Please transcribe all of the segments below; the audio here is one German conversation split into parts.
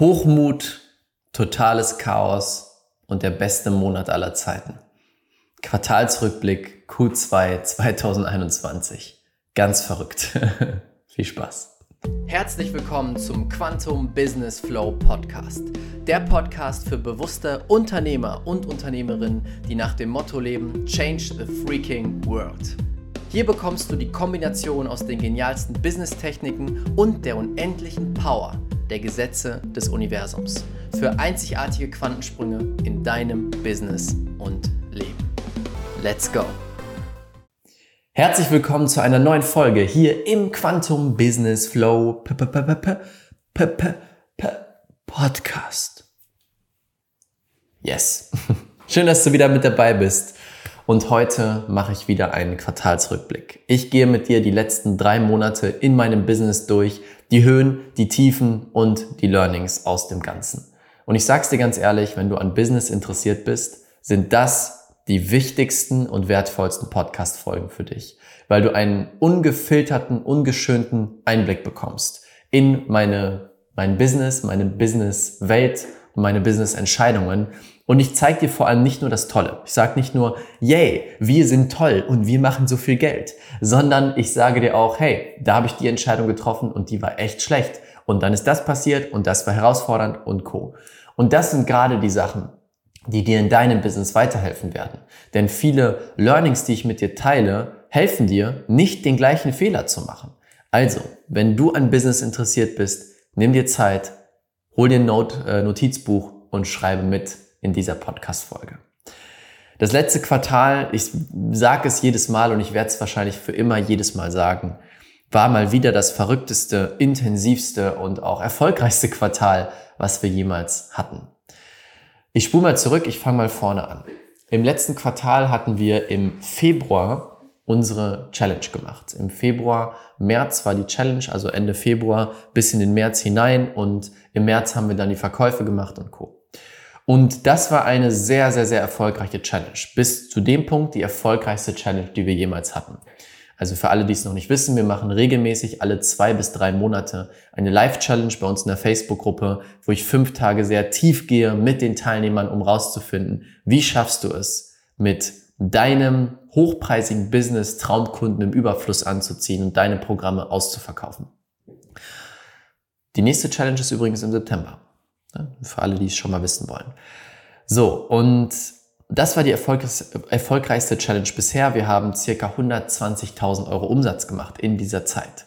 Hochmut, totales Chaos und der beste Monat aller Zeiten. Quartalsrückblick Q2 2021. Ganz verrückt. Viel Spaß. Herzlich willkommen zum Quantum Business Flow Podcast. Der Podcast für bewusste Unternehmer und Unternehmerinnen, die nach dem Motto leben, Change the Freaking World. Hier bekommst du die Kombination aus den genialsten Business-Techniken und der unendlichen Power der Gesetze des Universums für einzigartige Quantensprünge in deinem Business und Leben. Let's go! Herzlich willkommen zu einer neuen Folge hier im Quantum Business Flow Podcast. Yes. Schön, dass du wieder mit dabei bist. Und heute mache ich wieder einen Quartalsrückblick. Ich gehe mit dir die letzten drei Monate in meinem Business durch, die Höhen, die Tiefen und die Learnings aus dem Ganzen. Und ich sag's dir ganz ehrlich, wenn du an Business interessiert bist, sind das die wichtigsten und wertvollsten Podcast-Folgen für dich, weil du einen ungefilterten, ungeschönten Einblick bekommst in meine, mein Business, meine Business-Welt und meine Business-Entscheidungen und ich zeige dir vor allem nicht nur das Tolle. Ich sage nicht nur, yay, wir sind toll und wir machen so viel Geld, sondern ich sage dir auch, hey, da habe ich die Entscheidung getroffen und die war echt schlecht. Und dann ist das passiert und das war herausfordernd und co. Und das sind gerade die Sachen, die dir in deinem Business weiterhelfen werden. Denn viele Learnings, die ich mit dir teile, helfen dir, nicht den gleichen Fehler zu machen. Also, wenn du an Business interessiert bist, nimm dir Zeit, hol dir ein Not, äh, Notizbuch und schreibe mit in dieser Podcast-Folge. Das letzte Quartal, ich sage es jedes Mal und ich werde es wahrscheinlich für immer jedes Mal sagen, war mal wieder das verrückteste, intensivste und auch erfolgreichste Quartal, was wir jemals hatten. Ich spule mal zurück, ich fange mal vorne an. Im letzten Quartal hatten wir im Februar unsere Challenge gemacht. Im Februar, März war die Challenge, also Ende Februar bis in den März hinein und im März haben wir dann die Verkäufe gemacht und Co. Und das war eine sehr, sehr, sehr erfolgreiche Challenge. Bis zu dem Punkt die erfolgreichste Challenge, die wir jemals hatten. Also für alle, die es noch nicht wissen, wir machen regelmäßig alle zwei bis drei Monate eine Live-Challenge bei uns in der Facebook-Gruppe, wo ich fünf Tage sehr tief gehe mit den Teilnehmern, um rauszufinden, wie schaffst du es, mit deinem hochpreisigen Business Traumkunden im Überfluss anzuziehen und deine Programme auszuverkaufen. Die nächste Challenge ist übrigens im September. Für alle, die es schon mal wissen wollen. So, und das war die erfolgreichste Challenge bisher. Wir haben circa 120.000 Euro Umsatz gemacht in dieser Zeit.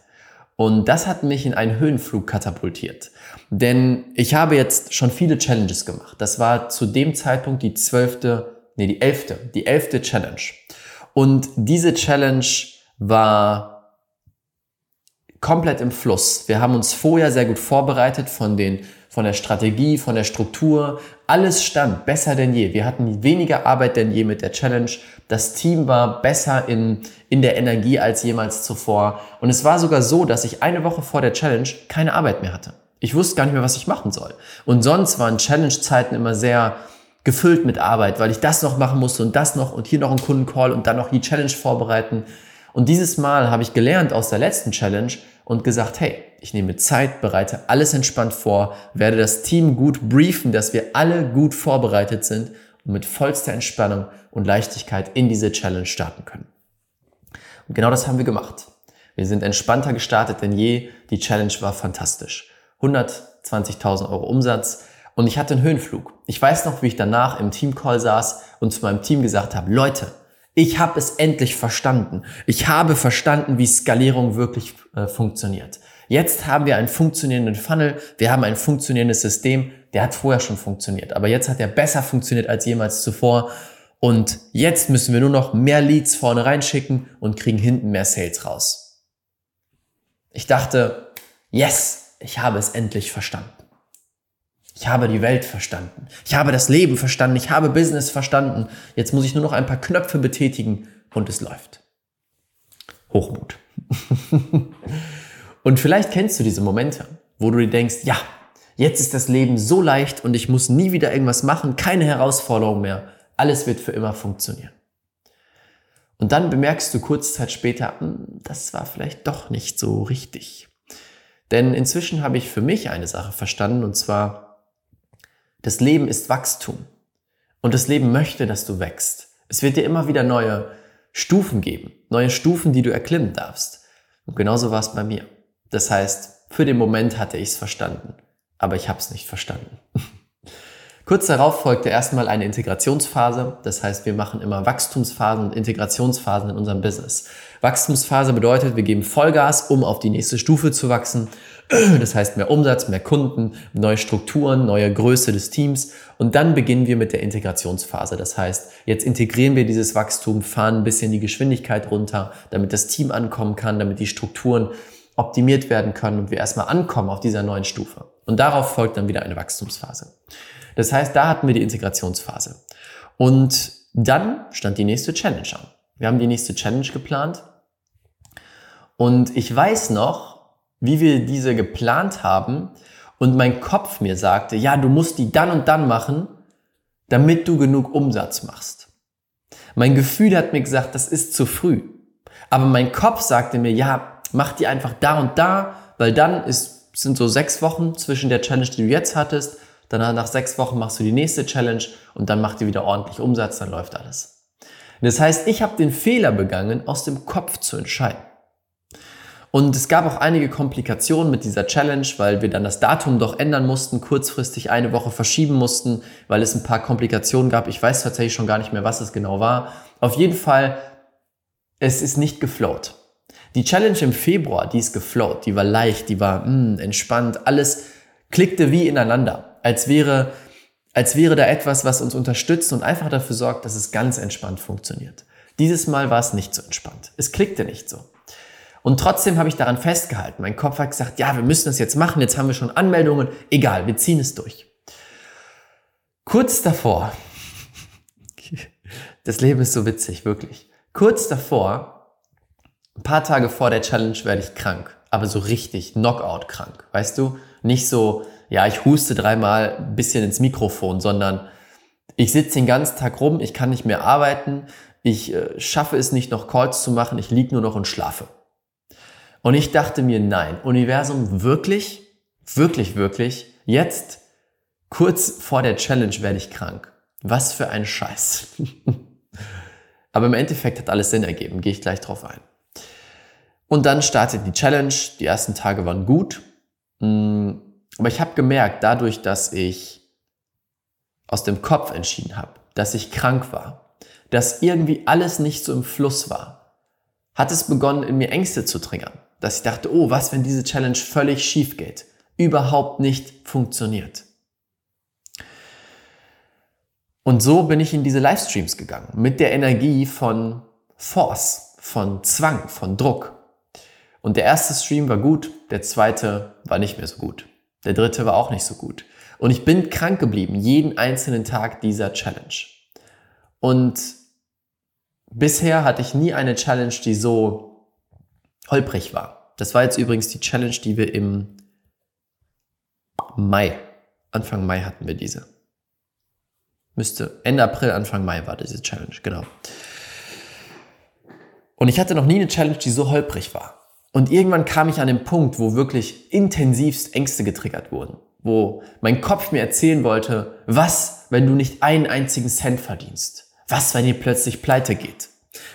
Und das hat mich in einen Höhenflug katapultiert. Denn ich habe jetzt schon viele Challenges gemacht. Das war zu dem Zeitpunkt die zwölfte, nee, die elfte, die elfte Challenge. Und diese Challenge war komplett im Fluss. Wir haben uns vorher sehr gut vorbereitet von den von der Strategie, von der Struktur. Alles stand besser denn je. Wir hatten weniger Arbeit denn je mit der Challenge. Das Team war besser in, in der Energie als jemals zuvor. Und es war sogar so, dass ich eine Woche vor der Challenge keine Arbeit mehr hatte. Ich wusste gar nicht mehr, was ich machen soll. Und sonst waren Challenge-Zeiten immer sehr gefüllt mit Arbeit, weil ich das noch machen musste und das noch und hier noch einen Kundencall und dann noch die Challenge vorbereiten. Und dieses Mal habe ich gelernt aus der letzten Challenge und gesagt, hey, ich nehme Zeit, bereite alles entspannt vor, werde das Team gut briefen, dass wir alle gut vorbereitet sind und mit vollster Entspannung und Leichtigkeit in diese Challenge starten können. Und genau das haben wir gemacht. Wir sind entspannter gestartet denn je. Die Challenge war fantastisch. 120.000 Euro Umsatz und ich hatte einen Höhenflug. Ich weiß noch, wie ich danach im Teamcall saß und zu meinem Team gesagt habe, Leute, ich habe es endlich verstanden. Ich habe verstanden, wie Skalierung wirklich äh, funktioniert. Jetzt haben wir einen funktionierenden Funnel, wir haben ein funktionierendes System, der hat vorher schon funktioniert, aber jetzt hat er besser funktioniert als jemals zuvor. Und jetzt müssen wir nur noch mehr Leads vorne reinschicken und kriegen hinten mehr Sales raus. Ich dachte, yes, ich habe es endlich verstanden. Ich habe die Welt verstanden. Ich habe das Leben verstanden. Ich habe Business verstanden. Jetzt muss ich nur noch ein paar Knöpfe betätigen und es läuft. Hochmut. Und vielleicht kennst du diese Momente, wo du dir denkst, ja, jetzt ist das Leben so leicht und ich muss nie wieder irgendwas machen, keine Herausforderung mehr. Alles wird für immer funktionieren. Und dann bemerkst du kurze Zeit später, hm, das war vielleicht doch nicht so richtig. Denn inzwischen habe ich für mich eine Sache verstanden und zwar, das Leben ist Wachstum. Und das Leben möchte, dass du wächst. Es wird dir immer wieder neue Stufen geben, neue Stufen, die du erklimmen darfst. Und genauso war es bei mir. Das heißt, für den Moment hatte ich es verstanden, aber ich habe es nicht verstanden. Kurz darauf folgte erstmal eine Integrationsphase. Das heißt, wir machen immer Wachstumsphasen und Integrationsphasen in unserem Business. Wachstumsphase bedeutet, wir geben Vollgas, um auf die nächste Stufe zu wachsen. Das heißt, mehr Umsatz, mehr Kunden, neue Strukturen, neue Größe des Teams. Und dann beginnen wir mit der Integrationsphase. Das heißt, jetzt integrieren wir dieses Wachstum, fahren ein bisschen die Geschwindigkeit runter, damit das Team ankommen kann, damit die Strukturen optimiert werden können und wir erstmal ankommen auf dieser neuen Stufe. Und darauf folgt dann wieder eine Wachstumsphase. Das heißt, da hatten wir die Integrationsphase. Und dann stand die nächste Challenge an. Wir haben die nächste Challenge geplant. Und ich weiß noch, wie wir diese geplant haben und mein Kopf mir sagte, ja, du musst die dann und dann machen, damit du genug Umsatz machst. Mein Gefühl hat mir gesagt, das ist zu früh. Aber mein Kopf sagte mir, ja, mach die einfach da und da, weil dann ist, sind so sechs Wochen zwischen der Challenge, die du jetzt hattest, dann nach sechs Wochen machst du die nächste Challenge und dann macht ihr wieder ordentlich Umsatz, dann läuft alles. Das heißt, ich habe den Fehler begangen, aus dem Kopf zu entscheiden. Und es gab auch einige Komplikationen mit dieser Challenge, weil wir dann das Datum doch ändern mussten, kurzfristig eine Woche verschieben mussten, weil es ein paar Komplikationen gab. Ich weiß tatsächlich schon gar nicht mehr, was es genau war. Auf jeden Fall, es ist nicht geflowt. Die Challenge im Februar, die ist geflowt, die war leicht, die war mh, hm, entspannt, alles klickte wie ineinander als wäre, als wäre da etwas, was uns unterstützt und einfach dafür sorgt, dass es ganz entspannt funktioniert. Dieses Mal war es nicht so entspannt. Es klickte nicht so. Und trotzdem habe ich daran festgehalten. Mein Kopf hat gesagt, ja, wir müssen das jetzt machen, jetzt haben wir schon Anmeldungen, egal, wir ziehen es durch. Kurz davor, das Leben ist so witzig, wirklich. Kurz davor, ein paar Tage vor der Challenge werde ich krank, aber so richtig Knockout krank, weißt du? Nicht so, ja, ich huste dreimal ein bisschen ins Mikrofon, sondern ich sitze den ganzen Tag rum, ich kann nicht mehr arbeiten, ich äh, schaffe es nicht noch Calls zu machen, ich liege nur noch und schlafe. Und ich dachte mir, nein, Universum, wirklich, wirklich, wirklich, jetzt, kurz vor der Challenge werde ich krank. Was für ein Scheiß. Aber im Endeffekt hat alles Sinn ergeben, gehe ich gleich drauf ein. Und dann startet die Challenge, die ersten Tage waren gut. Mm, aber ich habe gemerkt, dadurch, dass ich aus dem Kopf entschieden habe, dass ich krank war, dass irgendwie alles nicht so im Fluss war, hat es begonnen, in mir Ängste zu triggern. Dass ich dachte, oh, was, wenn diese Challenge völlig schief geht, überhaupt nicht funktioniert. Und so bin ich in diese Livestreams gegangen, mit der Energie von Force, von Zwang, von Druck. Und der erste Stream war gut, der zweite war nicht mehr so gut. Der dritte war auch nicht so gut. Und ich bin krank geblieben, jeden einzelnen Tag dieser Challenge. Und bisher hatte ich nie eine Challenge, die so holprig war. Das war jetzt übrigens die Challenge, die wir im Mai, Anfang Mai hatten wir diese. Müsste Ende April, Anfang Mai war diese Challenge, genau. Und ich hatte noch nie eine Challenge, die so holprig war. Und irgendwann kam ich an den Punkt, wo wirklich intensivst Ängste getriggert wurden, wo mein Kopf mir erzählen wollte, was, wenn du nicht einen einzigen Cent verdienst? Was, wenn ihr plötzlich pleite geht?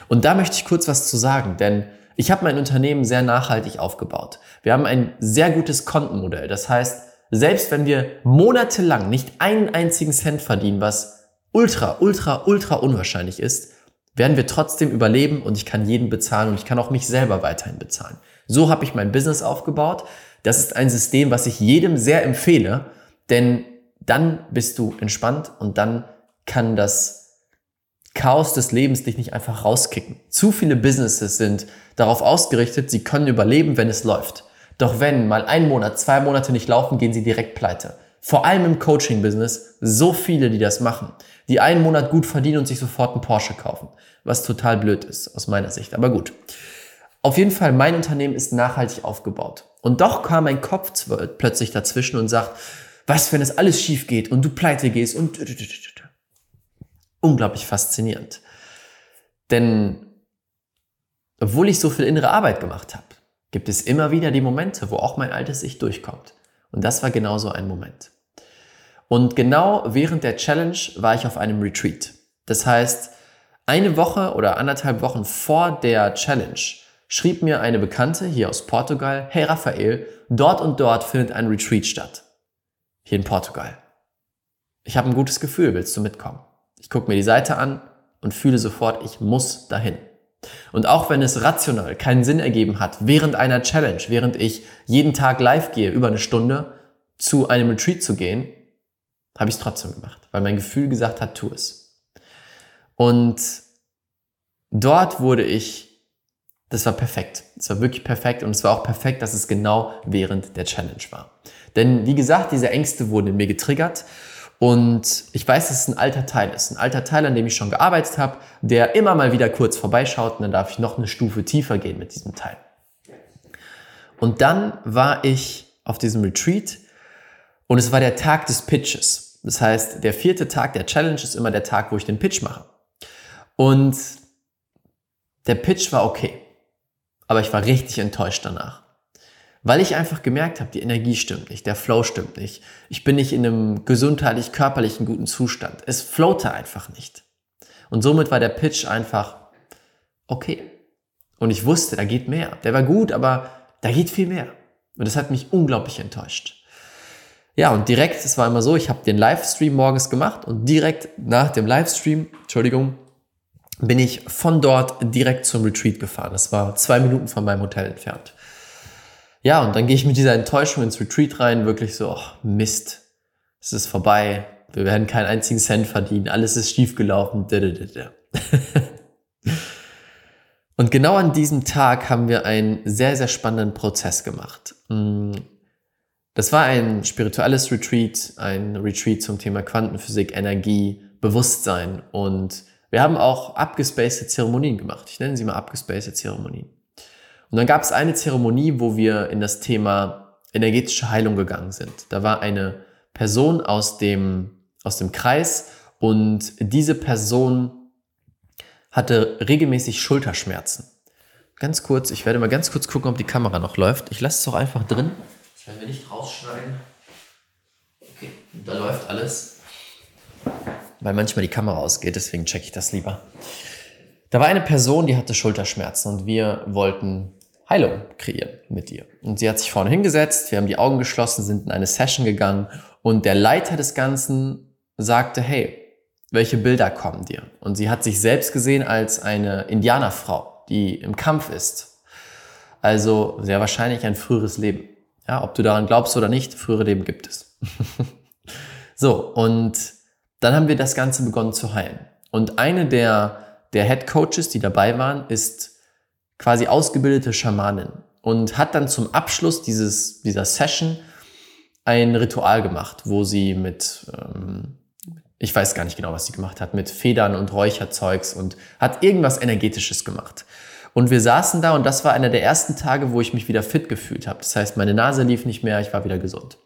Und da möchte ich kurz was zu sagen, denn ich habe mein Unternehmen sehr nachhaltig aufgebaut. Wir haben ein sehr gutes Kontenmodell. Das heißt, selbst wenn wir monatelang nicht einen einzigen Cent verdienen, was ultra, ultra, ultra unwahrscheinlich ist, werden wir trotzdem überleben und ich kann jeden bezahlen und ich kann auch mich selber weiterhin bezahlen. So habe ich mein Business aufgebaut. Das ist ein System, was ich jedem sehr empfehle, denn dann bist du entspannt und dann kann das Chaos des Lebens dich nicht einfach rauskicken. Zu viele Businesses sind darauf ausgerichtet, sie können überleben, wenn es läuft. Doch wenn mal ein Monat, zwei Monate nicht laufen, gehen sie direkt pleite. Vor allem im Coaching-Business so viele, die das machen, die einen Monat gut verdienen und sich sofort einen Porsche kaufen, was total blöd ist aus meiner Sicht. Aber gut. Auf jeden Fall, mein Unternehmen ist nachhaltig aufgebaut. Und doch kam mein Kopf plötzlich dazwischen und sagt, was, wenn es alles schief geht und du pleite gehst und unglaublich faszinierend. Denn obwohl ich so viel innere Arbeit gemacht habe, gibt es immer wieder die Momente, wo auch mein altes Ich durchkommt. Und das war genauso ein Moment. Und genau während der Challenge war ich auf einem Retreat. Das heißt, eine Woche oder anderthalb Wochen vor der Challenge schrieb mir eine Bekannte hier aus Portugal, hey Raphael, dort und dort findet ein Retreat statt. Hier in Portugal. Ich habe ein gutes Gefühl, willst du mitkommen? Ich gucke mir die Seite an und fühle sofort, ich muss dahin. Und auch wenn es rational keinen Sinn ergeben hat, während einer Challenge, während ich jeden Tag live gehe, über eine Stunde, zu einem Retreat zu gehen, habe ich es trotzdem gemacht, weil mein Gefühl gesagt hat, tu es. Und dort wurde ich das war perfekt. Es war wirklich perfekt und es war auch perfekt, dass es genau während der Challenge war. Denn wie gesagt, diese Ängste wurden in mir getriggert und ich weiß, dass es ein alter Teil ist. Ein alter Teil, an dem ich schon gearbeitet habe, der immer mal wieder kurz vorbeischaut und dann darf ich noch eine Stufe tiefer gehen mit diesem Teil. Und dann war ich auf diesem Retreat und es war der Tag des Pitches. Das heißt, der vierte Tag der Challenge ist immer der Tag, wo ich den Pitch mache. Und der Pitch war okay aber ich war richtig enttäuscht danach. Weil ich einfach gemerkt habe, die Energie stimmt nicht, der Flow stimmt nicht. Ich bin nicht in einem gesundheitlich, körperlichen guten Zustand. Es floate einfach nicht. Und somit war der Pitch einfach okay. Und ich wusste, da geht mehr. Der war gut, aber da geht viel mehr. Und das hat mich unglaublich enttäuscht. Ja, und direkt, es war immer so, ich habe den Livestream morgens gemacht und direkt nach dem Livestream, Entschuldigung, bin ich von dort direkt zum Retreat gefahren. Das war zwei Minuten von meinem Hotel entfernt. Ja, und dann gehe ich mit dieser Enttäuschung ins Retreat rein, wirklich so, oh, Mist, es ist vorbei, wir werden keinen einzigen Cent verdienen, alles ist schiefgelaufen. Und genau an diesem Tag haben wir einen sehr, sehr spannenden Prozess gemacht. Mm, das war ein spirituelles Retreat, ein Retreat zum Thema Quantenphysik, Energie, Bewusstsein und wir haben auch abgespacete Zeremonien gemacht. Ich nenne sie mal abgespacete Zeremonien. Und dann gab es eine Zeremonie, wo wir in das Thema energetische Heilung gegangen sind. Da war eine Person aus dem, aus dem Kreis und diese Person hatte regelmäßig Schulterschmerzen. Ganz kurz, ich werde mal ganz kurz gucken, ob die Kamera noch läuft. Ich lasse es doch einfach drin. Das werden wir nicht rausschneiden. Okay, da läuft alles weil manchmal die Kamera ausgeht, deswegen checke ich das lieber. Da war eine Person, die hatte Schulterschmerzen und wir wollten Heilung kreieren mit ihr. Und sie hat sich vorne hingesetzt, wir haben die Augen geschlossen, sind in eine Session gegangen und der Leiter des Ganzen sagte, hey, welche Bilder kommen dir? Und sie hat sich selbst gesehen als eine Indianerfrau, die im Kampf ist. Also sehr wahrscheinlich ein früheres Leben. Ja, ob du daran glaubst oder nicht, frühere Leben gibt es. so, und dann haben wir das Ganze begonnen zu heilen. Und eine der, der Head Coaches, die dabei waren, ist quasi ausgebildete Schamanin und hat dann zum Abschluss dieses, dieser Session ein Ritual gemacht, wo sie mit, ähm, ich weiß gar nicht genau, was sie gemacht hat, mit Federn und Räucherzeugs und hat irgendwas Energetisches gemacht. Und wir saßen da und das war einer der ersten Tage, wo ich mich wieder fit gefühlt habe. Das heißt, meine Nase lief nicht mehr, ich war wieder gesund.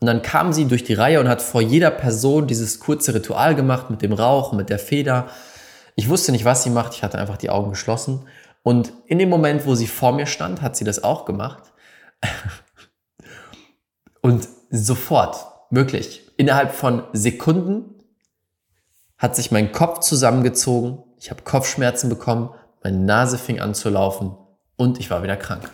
Und dann kam sie durch die Reihe und hat vor jeder Person dieses kurze Ritual gemacht mit dem Rauch, mit der Feder. Ich wusste nicht, was sie macht. Ich hatte einfach die Augen geschlossen. Und in dem Moment, wo sie vor mir stand, hat sie das auch gemacht. Und sofort, wirklich, innerhalb von Sekunden hat sich mein Kopf zusammengezogen. Ich habe Kopfschmerzen bekommen. Meine Nase fing an zu laufen und ich war wieder krank.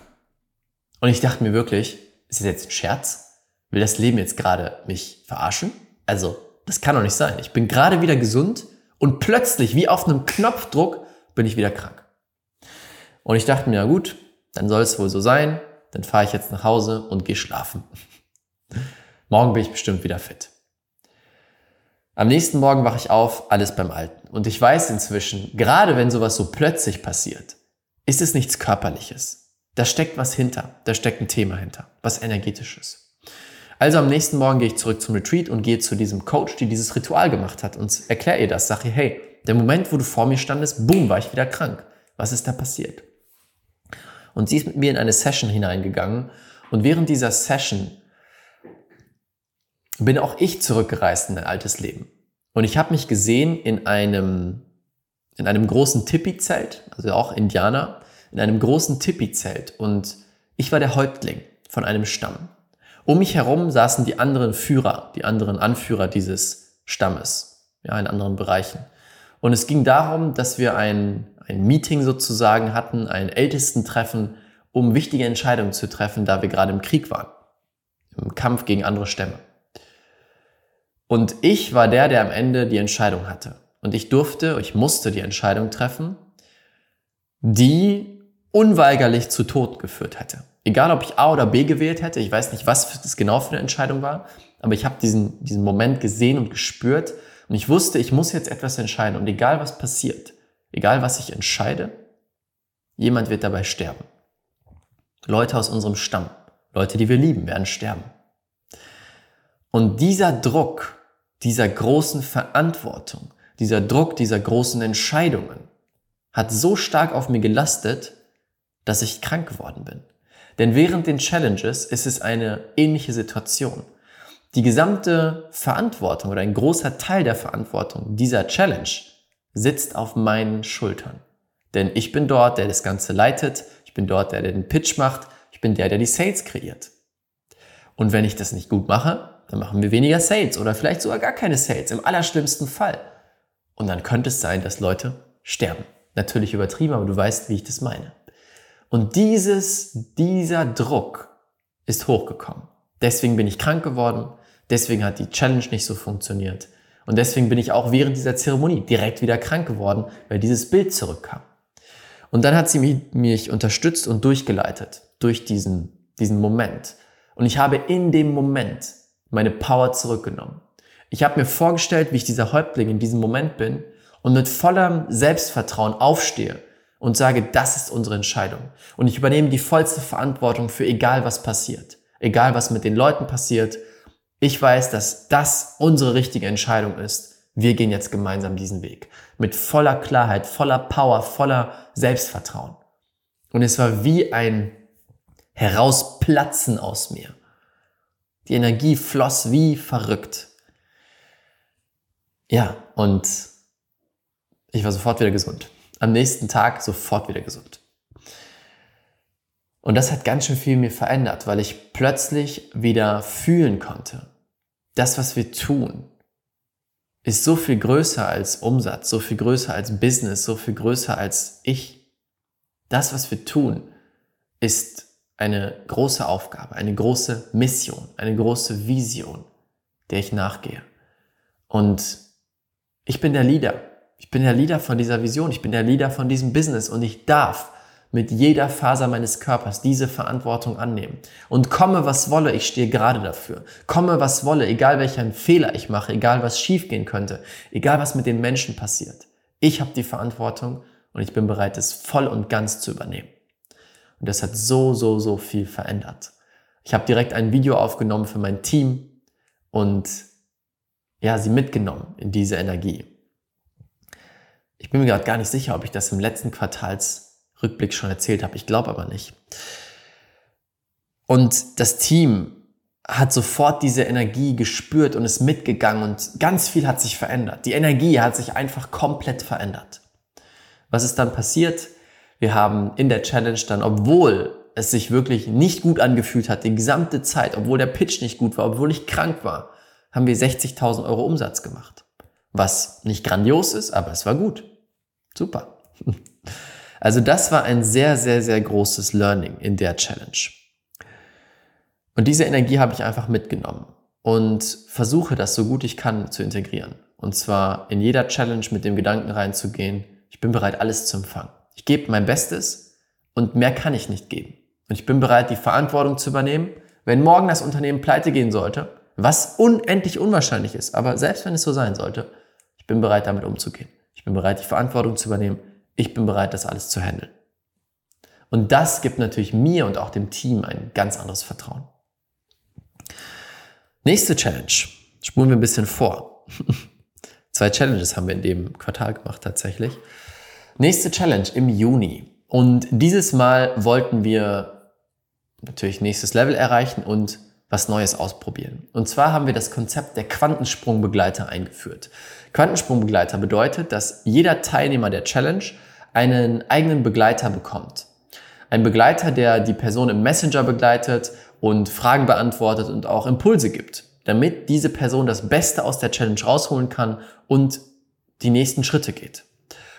Und ich dachte mir wirklich, ist das jetzt ein Scherz? Will das Leben jetzt gerade mich verarschen? Also, das kann doch nicht sein. Ich bin gerade wieder gesund und plötzlich, wie auf einem Knopfdruck, bin ich wieder krank. Und ich dachte mir, na gut, dann soll es wohl so sein. Dann fahre ich jetzt nach Hause und gehe schlafen. Morgen bin ich bestimmt wieder fit. Am nächsten Morgen wache ich auf, alles beim Alten. Und ich weiß inzwischen, gerade wenn sowas so plötzlich passiert, ist es nichts Körperliches. Da steckt was hinter. Da steckt ein Thema hinter. Was Energetisches. Also am nächsten Morgen gehe ich zurück zum Retreat und gehe zu diesem Coach, die dieses Ritual gemacht hat und erkläre ihr das. Sage ihr, hey, der Moment, wo du vor mir standest, boom, war ich wieder krank. Was ist da passiert? Und sie ist mit mir in eine Session hineingegangen und während dieser Session bin auch ich zurückgereist in ein altes Leben. Und ich habe mich gesehen in einem, in einem großen Tipi-Zelt, also auch Indianer, in einem großen Tipi-Zelt und ich war der Häuptling von einem Stamm. Um mich herum saßen die anderen Führer, die anderen Anführer dieses Stammes, ja, in anderen Bereichen. Und es ging darum, dass wir ein, ein Meeting sozusagen hatten, ein Ältestentreffen, um wichtige Entscheidungen zu treffen, da wir gerade im Krieg waren, im Kampf gegen andere Stämme. Und ich war der, der am Ende die Entscheidung hatte. Und ich durfte, ich musste die Entscheidung treffen, die unweigerlich zu Tod geführt hätte. Egal, ob ich A oder B gewählt hätte, ich weiß nicht, was das genau für eine Entscheidung war, aber ich habe diesen, diesen Moment gesehen und gespürt und ich wusste, ich muss jetzt etwas entscheiden und egal was passiert, egal was ich entscheide, jemand wird dabei sterben. Leute aus unserem Stamm, Leute, die wir lieben, werden sterben. Und dieser Druck, dieser großen Verantwortung, dieser Druck dieser großen Entscheidungen hat so stark auf mir gelastet, dass ich krank geworden bin. Denn während den Challenges ist es eine ähnliche Situation. Die gesamte Verantwortung oder ein großer Teil der Verantwortung dieser Challenge sitzt auf meinen Schultern. Denn ich bin dort, der das Ganze leitet, ich bin dort, der, den Pitch macht, ich bin der, der die Sales kreiert. Und wenn ich das nicht gut mache, dann machen wir weniger Sales oder vielleicht sogar gar keine Sales, im allerschlimmsten Fall. Und dann könnte es sein, dass Leute sterben. Natürlich übertrieben, aber du weißt, wie ich das meine. Und dieses, dieser Druck ist hochgekommen. Deswegen bin ich krank geworden. Deswegen hat die Challenge nicht so funktioniert. Und deswegen bin ich auch während dieser Zeremonie direkt wieder krank geworden, weil dieses Bild zurückkam. Und dann hat sie mich, mich unterstützt und durchgeleitet durch diesen, diesen Moment. Und ich habe in dem Moment meine Power zurückgenommen. Ich habe mir vorgestellt, wie ich dieser Häuptling in diesem Moment bin und mit vollem Selbstvertrauen aufstehe und sage, das ist unsere Entscheidung. Und ich übernehme die vollste Verantwortung für egal was passiert. Egal was mit den Leuten passiert. Ich weiß, dass das unsere richtige Entscheidung ist. Wir gehen jetzt gemeinsam diesen Weg. Mit voller Klarheit, voller Power, voller Selbstvertrauen. Und es war wie ein Herausplatzen aus mir. Die Energie floss wie verrückt. Ja, und ich war sofort wieder gesund. Am nächsten Tag sofort wieder gesund. Und das hat ganz schön viel mir verändert, weil ich plötzlich wieder fühlen konnte. Das, was wir tun, ist so viel größer als Umsatz, so viel größer als Business, so viel größer als ich. Das, was wir tun, ist eine große Aufgabe, eine große Mission, eine große Vision, der ich nachgehe. Und ich bin der Leader. Ich bin der Leader von dieser Vision. Ich bin der Leader von diesem Business und ich darf mit jeder Faser meines Körpers diese Verantwortung annehmen. Und komme, was wolle, ich stehe gerade dafür. Komme, was wolle, egal welchen Fehler ich mache, egal was schiefgehen könnte, egal was mit den Menschen passiert. Ich habe die Verantwortung und ich bin bereit, es voll und ganz zu übernehmen. Und das hat so, so, so viel verändert. Ich habe direkt ein Video aufgenommen für mein Team und ja, sie mitgenommen in diese Energie. Ich bin mir gerade gar nicht sicher, ob ich das im letzten Quartalsrückblick schon erzählt habe. Ich glaube aber nicht. Und das Team hat sofort diese Energie gespürt und ist mitgegangen und ganz viel hat sich verändert. Die Energie hat sich einfach komplett verändert. Was ist dann passiert? Wir haben in der Challenge dann, obwohl es sich wirklich nicht gut angefühlt hat, die gesamte Zeit, obwohl der Pitch nicht gut war, obwohl ich krank war, haben wir 60.000 Euro Umsatz gemacht. Was nicht grandios ist, aber es war gut. Super. Also das war ein sehr, sehr, sehr großes Learning in der Challenge. Und diese Energie habe ich einfach mitgenommen und versuche das so gut ich kann zu integrieren. Und zwar in jeder Challenge mit dem Gedanken reinzugehen, ich bin bereit, alles zu empfangen. Ich gebe mein Bestes und mehr kann ich nicht geben. Und ich bin bereit, die Verantwortung zu übernehmen, wenn morgen das Unternehmen pleite gehen sollte, was unendlich unwahrscheinlich ist. Aber selbst wenn es so sein sollte, ich bin bereit, damit umzugehen. Ich bin bereit, die Verantwortung zu übernehmen. Ich bin bereit, das alles zu handeln. Und das gibt natürlich mir und auch dem Team ein ganz anderes Vertrauen. Nächste Challenge. Spulen wir ein bisschen vor. Zwei Challenges haben wir in dem Quartal gemacht tatsächlich. Nächste Challenge im Juni. Und dieses Mal wollten wir natürlich nächstes Level erreichen und was Neues ausprobieren. Und zwar haben wir das Konzept der Quantensprungbegleiter eingeführt. Quantensprungbegleiter bedeutet, dass jeder Teilnehmer der Challenge einen eigenen Begleiter bekommt. Ein Begleiter, der die Person im Messenger begleitet und Fragen beantwortet und auch Impulse gibt, damit diese Person das Beste aus der Challenge rausholen kann und die nächsten Schritte geht.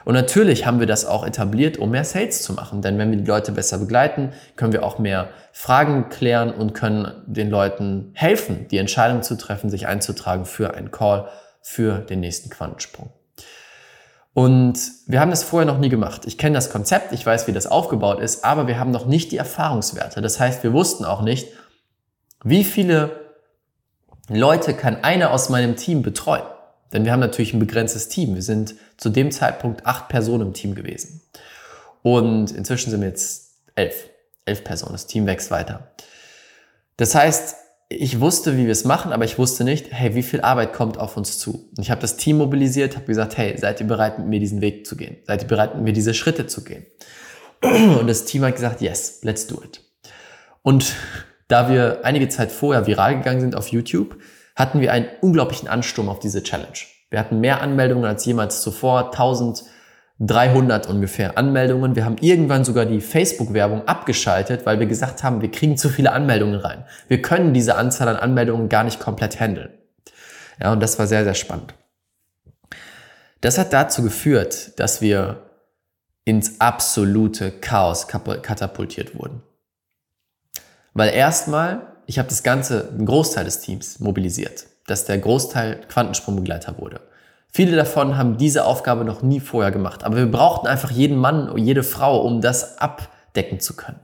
Und natürlich haben wir das auch etabliert, um mehr Sales zu machen. Denn wenn wir die Leute besser begleiten, können wir auch mehr Fragen klären und können den Leuten helfen, die Entscheidung zu treffen, sich einzutragen für einen Call für den nächsten Quantensprung. Und wir haben das vorher noch nie gemacht. Ich kenne das Konzept, ich weiß, wie das aufgebaut ist, aber wir haben noch nicht die Erfahrungswerte. Das heißt, wir wussten auch nicht, wie viele Leute kann einer aus meinem Team betreuen. Denn wir haben natürlich ein begrenztes Team. Wir sind zu dem Zeitpunkt acht Personen im Team gewesen. Und inzwischen sind wir jetzt elf. Elf Personen. Das Team wächst weiter. Das heißt, ich wusste, wie wir es machen, aber ich wusste nicht, hey, wie viel Arbeit kommt auf uns zu? Und ich habe das Team mobilisiert, habe gesagt, hey, seid ihr bereit, mit mir diesen Weg zu gehen? Seid ihr bereit, mit mir diese Schritte zu gehen? Und das Team hat gesagt, yes, let's do it. Und da wir einige Zeit vorher viral gegangen sind auf YouTube, hatten wir einen unglaublichen Ansturm auf diese Challenge. Wir hatten mehr Anmeldungen als jemals zuvor, 1300 ungefähr Anmeldungen. Wir haben irgendwann sogar die Facebook-Werbung abgeschaltet, weil wir gesagt haben, wir kriegen zu viele Anmeldungen rein. Wir können diese Anzahl an Anmeldungen gar nicht komplett handeln. Ja, und das war sehr, sehr spannend. Das hat dazu geführt, dass wir ins absolute Chaos katapultiert wurden. Weil erstmal ich habe das Ganze, einen Großteil des Teams mobilisiert, dass der Großteil Quantensprungbegleiter wurde. Viele davon haben diese Aufgabe noch nie vorher gemacht, aber wir brauchten einfach jeden Mann und jede Frau, um das abdecken zu können.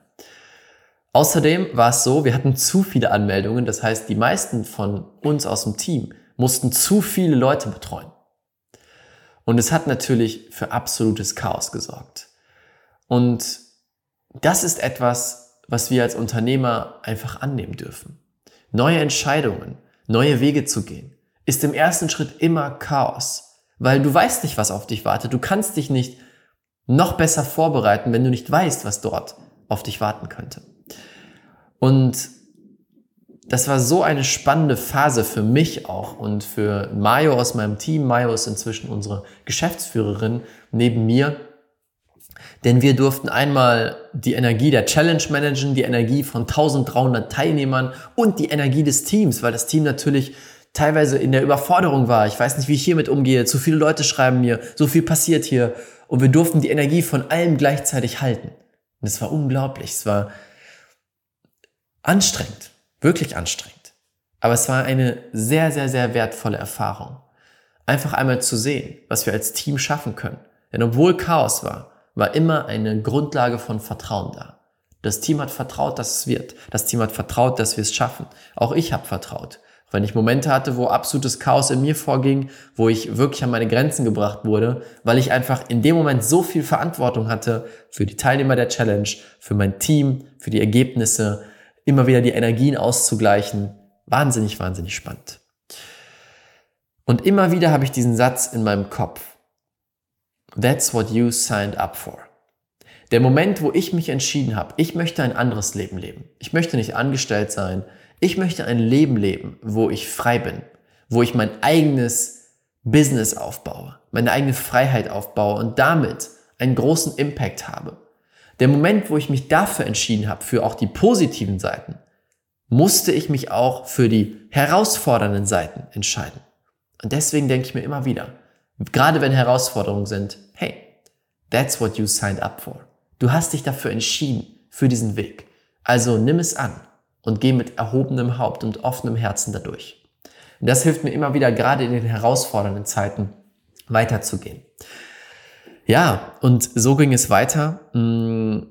Außerdem war es so, wir hatten zu viele Anmeldungen, das heißt, die meisten von uns aus dem Team mussten zu viele Leute betreuen. Und es hat natürlich für absolutes Chaos gesorgt. Und das ist etwas, was wir als Unternehmer einfach annehmen dürfen. Neue Entscheidungen, neue Wege zu gehen, ist im ersten Schritt immer Chaos, weil du weißt nicht, was auf dich wartet. Du kannst dich nicht noch besser vorbereiten, wenn du nicht weißt, was dort auf dich warten könnte. Und das war so eine spannende Phase für mich auch und für Mayo aus meinem Team. Mayo ist inzwischen unsere Geschäftsführerin neben mir. Denn wir durften einmal die Energie der Challenge managen, die Energie von 1300 Teilnehmern und die Energie des Teams, weil das Team natürlich teilweise in der Überforderung war. Ich weiß nicht, wie ich hiermit umgehe. Zu viele Leute schreiben mir, so viel passiert hier. Und wir durften die Energie von allem gleichzeitig halten. Und es war unglaublich. Es war anstrengend, wirklich anstrengend. Aber es war eine sehr, sehr, sehr wertvolle Erfahrung. Einfach einmal zu sehen, was wir als Team schaffen können. Denn obwohl Chaos war, war immer eine Grundlage von Vertrauen da. Das Team hat vertraut, dass es wird. Das Team hat vertraut, dass wir es schaffen. Auch ich habe vertraut. Wenn ich Momente hatte, wo absolutes Chaos in mir vorging, wo ich wirklich an meine Grenzen gebracht wurde, weil ich einfach in dem Moment so viel Verantwortung hatte für die Teilnehmer der Challenge, für mein Team, für die Ergebnisse, immer wieder die Energien auszugleichen. Wahnsinnig, wahnsinnig spannend. Und immer wieder habe ich diesen Satz in meinem Kopf. That's what you signed up for. Der Moment, wo ich mich entschieden habe, ich möchte ein anderes Leben leben. Ich möchte nicht angestellt sein. Ich möchte ein Leben leben, wo ich frei bin, wo ich mein eigenes Business aufbaue, meine eigene Freiheit aufbaue und damit einen großen Impact habe. Der Moment, wo ich mich dafür entschieden habe, für auch die positiven Seiten, musste ich mich auch für die herausfordernden Seiten entscheiden. Und deswegen denke ich mir immer wieder, Gerade wenn Herausforderungen sind, hey, that's what you signed up for. Du hast dich dafür entschieden, für diesen Weg. Also nimm es an und geh mit erhobenem Haupt und offenem Herzen dadurch. Und das hilft mir immer wieder, gerade in den herausfordernden Zeiten weiterzugehen. Ja, und so ging es weiter. Mm,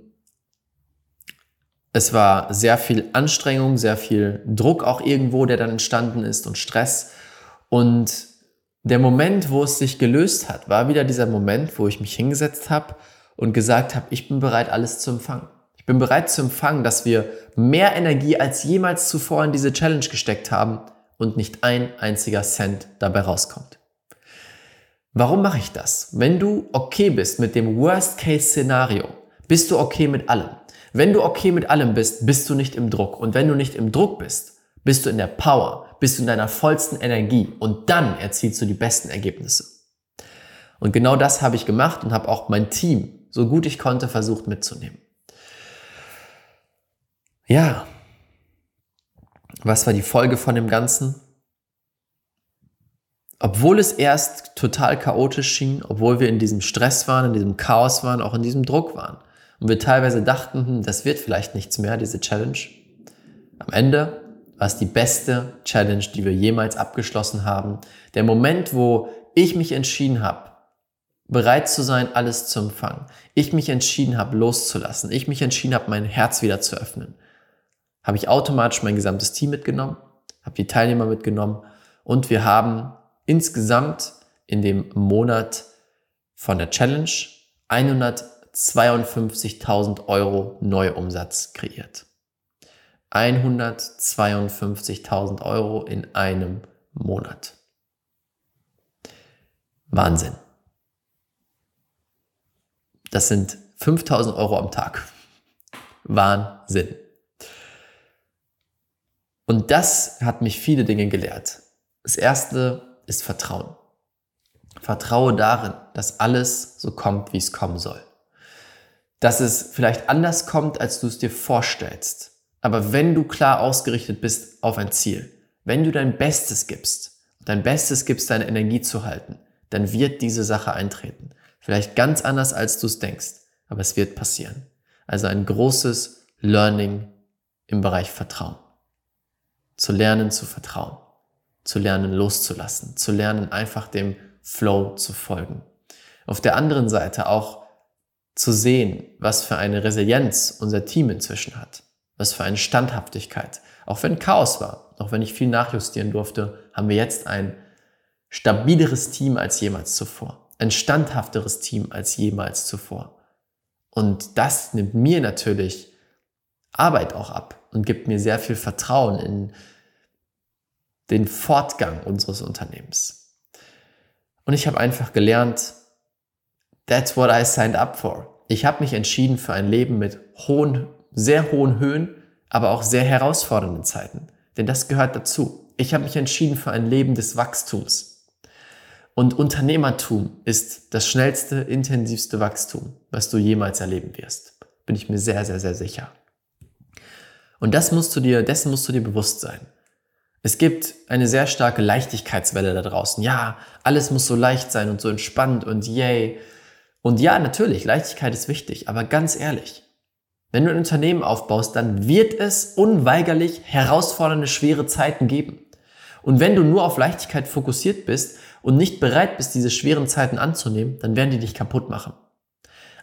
es war sehr viel Anstrengung, sehr viel Druck auch irgendwo, der dann entstanden ist und Stress. Und der Moment, wo es sich gelöst hat, war wieder dieser Moment, wo ich mich hingesetzt habe und gesagt habe, ich bin bereit, alles zu empfangen. Bin bereit zu empfangen, dass wir mehr Energie als jemals zuvor in diese Challenge gesteckt haben und nicht ein einziger Cent dabei rauskommt. Warum mache ich das? Wenn du okay bist mit dem Worst-Case-Szenario, bist du okay mit allem. Wenn du okay mit allem bist, bist du nicht im Druck. Und wenn du nicht im Druck bist, bist du in der Power, bist du in deiner vollsten Energie und dann erzielst du die besten Ergebnisse. Und genau das habe ich gemacht und habe auch mein Team, so gut ich konnte, versucht mitzunehmen. Ja, was war die Folge von dem Ganzen? Obwohl es erst total chaotisch schien, obwohl wir in diesem Stress waren, in diesem Chaos waren, auch in diesem Druck waren und wir teilweise dachten, hm, das wird vielleicht nichts mehr, diese Challenge, am Ende war es die beste Challenge, die wir jemals abgeschlossen haben. Der Moment, wo ich mich entschieden habe, bereit zu sein, alles zu empfangen. Ich mich entschieden habe, loszulassen. Ich mich entschieden habe, mein Herz wieder zu öffnen. Habe ich automatisch mein gesamtes Team mitgenommen, habe die Teilnehmer mitgenommen und wir haben insgesamt in dem Monat von der Challenge 152.000 Euro Neuumsatz kreiert. 152.000 Euro in einem Monat. Wahnsinn. Das sind 5000 Euro am Tag. Wahnsinn. Und das hat mich viele Dinge gelehrt. Das erste ist Vertrauen. Vertraue darin, dass alles so kommt, wie es kommen soll. Dass es vielleicht anders kommt, als du es dir vorstellst. Aber wenn du klar ausgerichtet bist auf ein Ziel, wenn du dein Bestes gibst, dein Bestes gibst, deine Energie zu halten, dann wird diese Sache eintreten. Vielleicht ganz anders, als du es denkst, aber es wird passieren. Also ein großes Learning im Bereich Vertrauen. Zu lernen zu vertrauen, zu lernen loszulassen, zu lernen einfach dem Flow zu folgen. Auf der anderen Seite auch zu sehen, was für eine Resilienz unser Team inzwischen hat, was für eine Standhaftigkeit. Auch wenn Chaos war, auch wenn ich viel nachjustieren durfte, haben wir jetzt ein stabileres Team als jemals zuvor, ein standhafteres Team als jemals zuvor. Und das nimmt mir natürlich Arbeit auch ab und gibt mir sehr viel Vertrauen in den Fortgang unseres Unternehmens. Und ich habe einfach gelernt, that's what I signed up for. Ich habe mich entschieden für ein Leben mit hohen, sehr hohen Höhen, aber auch sehr herausfordernden Zeiten. Denn das gehört dazu. Ich habe mich entschieden für ein Leben des Wachstums. Und Unternehmertum ist das schnellste, intensivste Wachstum, was du jemals erleben wirst. Bin ich mir sehr, sehr, sehr sicher. Und das musst du dir, dessen musst du dir bewusst sein. Es gibt eine sehr starke Leichtigkeitswelle da draußen. Ja, alles muss so leicht sein und so entspannt und yay. Und ja, natürlich, Leichtigkeit ist wichtig, aber ganz ehrlich, wenn du ein Unternehmen aufbaust, dann wird es unweigerlich herausfordernde, schwere Zeiten geben. Und wenn du nur auf Leichtigkeit fokussiert bist, und nicht bereit bist, diese schweren Zeiten anzunehmen, dann werden die dich kaputt machen.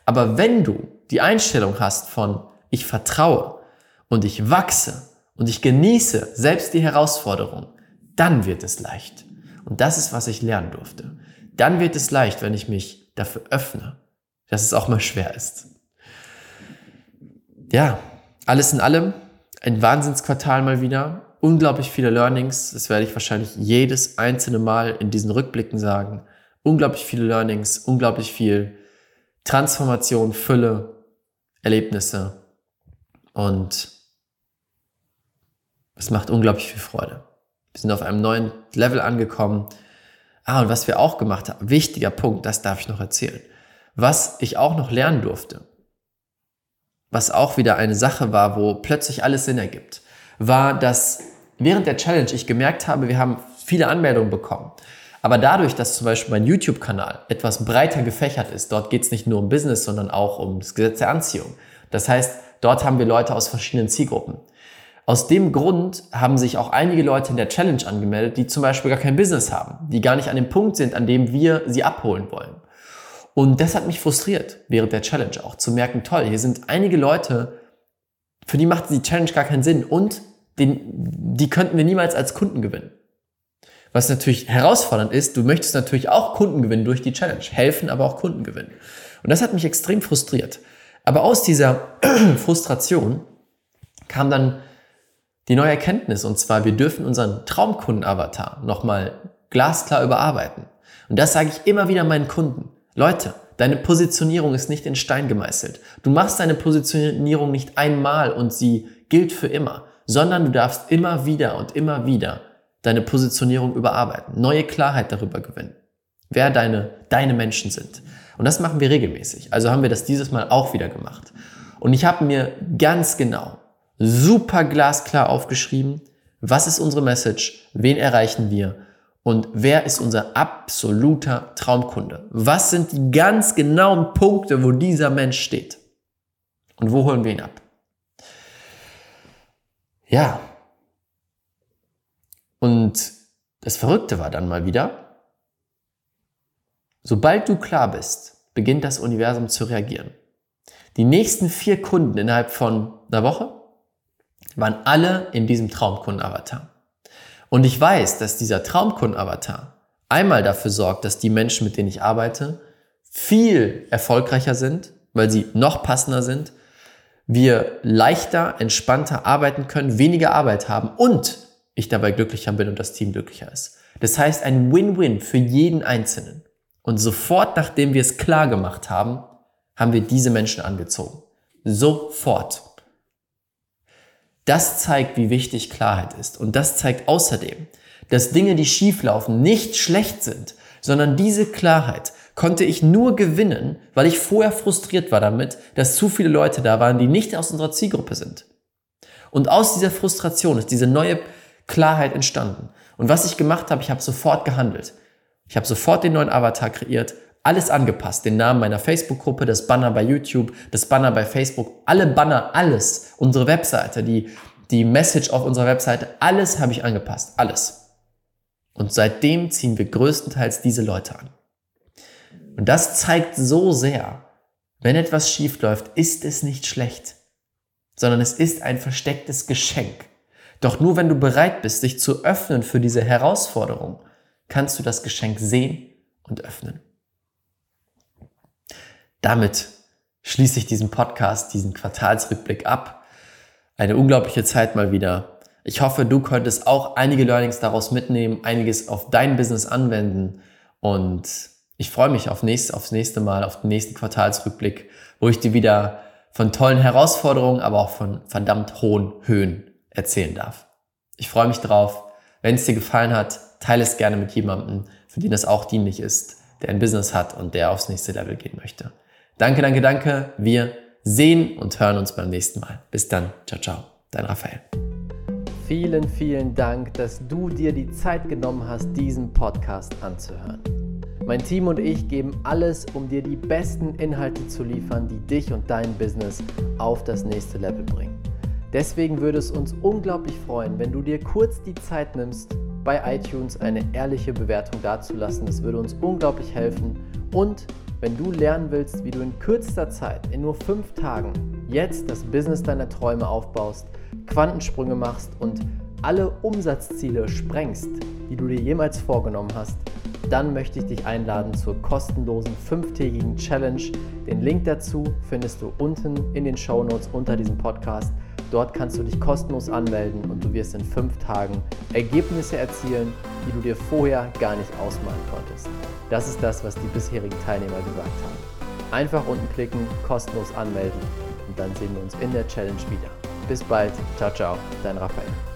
Aber wenn du die Einstellung hast von ich vertraue und ich wachse und ich genieße selbst die Herausforderung, dann wird es leicht. Und das ist, was ich lernen durfte. Dann wird es leicht, wenn ich mich dafür öffne, dass es auch mal schwer ist. Ja, alles in allem ein Wahnsinnsquartal mal wieder unglaublich viele Learnings. Das werde ich wahrscheinlich jedes einzelne Mal in diesen Rückblicken sagen. Unglaublich viele Learnings, unglaublich viel Transformation, Fülle, Erlebnisse. Und es macht unglaublich viel Freude. Wir sind auf einem neuen Level angekommen. Ah, und was wir auch gemacht haben, wichtiger Punkt, das darf ich noch erzählen. Was ich auch noch lernen durfte, was auch wieder eine Sache war, wo plötzlich alles Sinn ergibt, war, dass während der Challenge ich gemerkt habe, wir haben viele Anmeldungen bekommen. Aber dadurch, dass zum Beispiel mein YouTube-Kanal etwas breiter gefächert ist, dort geht es nicht nur um Business, sondern auch um das Gesetz der Anziehung. Das heißt, dort haben wir Leute aus verschiedenen Zielgruppen. Aus dem Grund haben sich auch einige Leute in der Challenge angemeldet, die zum Beispiel gar kein Business haben, die gar nicht an dem Punkt sind, an dem wir sie abholen wollen. Und das hat mich frustriert während der Challenge auch, zu merken, toll, hier sind einige Leute, für die macht die Challenge gar keinen Sinn und den, die könnten wir niemals als Kunden gewinnen. Was natürlich herausfordernd ist, du möchtest natürlich auch Kunden gewinnen durch die Challenge, helfen, aber auch Kunden gewinnen. Und das hat mich extrem frustriert. Aber aus dieser Frustration kam dann die neue Erkenntnis, und zwar, wir dürfen unseren Traumkunden-Avatar nochmal glasklar überarbeiten. Und das sage ich immer wieder meinen Kunden. Leute, deine Positionierung ist nicht in Stein gemeißelt. Du machst deine Positionierung nicht einmal und sie gilt für immer sondern du darfst immer wieder und immer wieder deine Positionierung überarbeiten, neue Klarheit darüber gewinnen, wer deine, deine Menschen sind. Und das machen wir regelmäßig. Also haben wir das dieses Mal auch wieder gemacht. Und ich habe mir ganz genau super glasklar aufgeschrieben, was ist unsere Message, wen erreichen wir und wer ist unser absoluter Traumkunde. Was sind die ganz genauen Punkte, wo dieser Mensch steht und wo holen wir ihn ab. Ja. Und das Verrückte war dann mal wieder, sobald du klar bist, beginnt das Universum zu reagieren. Die nächsten vier Kunden innerhalb von einer Woche waren alle in diesem Traumkunden-Avatar. Und ich weiß, dass dieser Traumkunden-Avatar einmal dafür sorgt, dass die Menschen, mit denen ich arbeite, viel erfolgreicher sind, weil sie noch passender sind, wir leichter, entspannter arbeiten können, weniger Arbeit haben und ich dabei glücklicher bin und das Team glücklicher ist. Das heißt ein Win-Win für jeden Einzelnen. Und sofort, nachdem wir es klar gemacht haben, haben wir diese Menschen angezogen. Sofort. Das zeigt, wie wichtig Klarheit ist. Und das zeigt außerdem, dass Dinge, die schieflaufen, nicht schlecht sind, sondern diese Klarheit konnte ich nur gewinnen, weil ich vorher frustriert war damit, dass zu viele Leute da waren, die nicht aus unserer Zielgruppe sind. Und aus dieser Frustration ist diese neue Klarheit entstanden. Und was ich gemacht habe, ich habe sofort gehandelt. Ich habe sofort den neuen Avatar kreiert, alles angepasst, den Namen meiner Facebook-Gruppe, das Banner bei YouTube, das Banner bei Facebook, alle Banner, alles, unsere Webseite, die, die Message auf unserer Webseite, alles habe ich angepasst, alles. Und seitdem ziehen wir größtenteils diese Leute an. Und das zeigt so sehr, wenn etwas schief läuft, ist es nicht schlecht, sondern es ist ein verstecktes Geschenk. Doch nur wenn du bereit bist, dich zu öffnen für diese Herausforderung, kannst du das Geschenk sehen und öffnen. Damit schließe ich diesen Podcast, diesen Quartalsrückblick ab. Eine unglaubliche Zeit mal wieder. Ich hoffe, du könntest auch einige Learnings daraus mitnehmen, einiges auf dein Business anwenden und ich freue mich auf nächst, aufs nächste Mal, auf den nächsten Quartalsrückblick, wo ich dir wieder von tollen Herausforderungen, aber auch von verdammt hohen Höhen erzählen darf. Ich freue mich drauf. Wenn es dir gefallen hat, teile es gerne mit jemandem, für den es auch dienlich ist, der ein Business hat und der aufs nächste Level gehen möchte. Danke, danke, danke. Wir sehen und hören uns beim nächsten Mal. Bis dann. Ciao, ciao. Dein Raphael. Vielen, vielen Dank, dass du dir die Zeit genommen hast, diesen Podcast anzuhören. Mein Team und ich geben alles, um dir die besten Inhalte zu liefern, die dich und dein Business auf das nächste Level bringen. Deswegen würde es uns unglaublich freuen, wenn du dir kurz die Zeit nimmst, bei iTunes eine ehrliche Bewertung dazulassen. Das würde uns unglaublich helfen. Und wenn du lernen willst, wie du in kürzester Zeit, in nur fünf Tagen, jetzt das Business deiner Träume aufbaust, Quantensprünge machst und alle Umsatzziele sprengst, die du dir jemals vorgenommen hast, dann möchte ich dich einladen zur kostenlosen fünftägigen Challenge. Den Link dazu findest du unten in den Show Notes unter diesem Podcast. Dort kannst du dich kostenlos anmelden und du wirst in fünf Tagen Ergebnisse erzielen, die du dir vorher gar nicht ausmalen konntest. Das ist das, was die bisherigen Teilnehmer gesagt haben. Einfach unten klicken, kostenlos anmelden und dann sehen wir uns in der Challenge wieder. Bis bald, ciao, ciao, dein Raphael.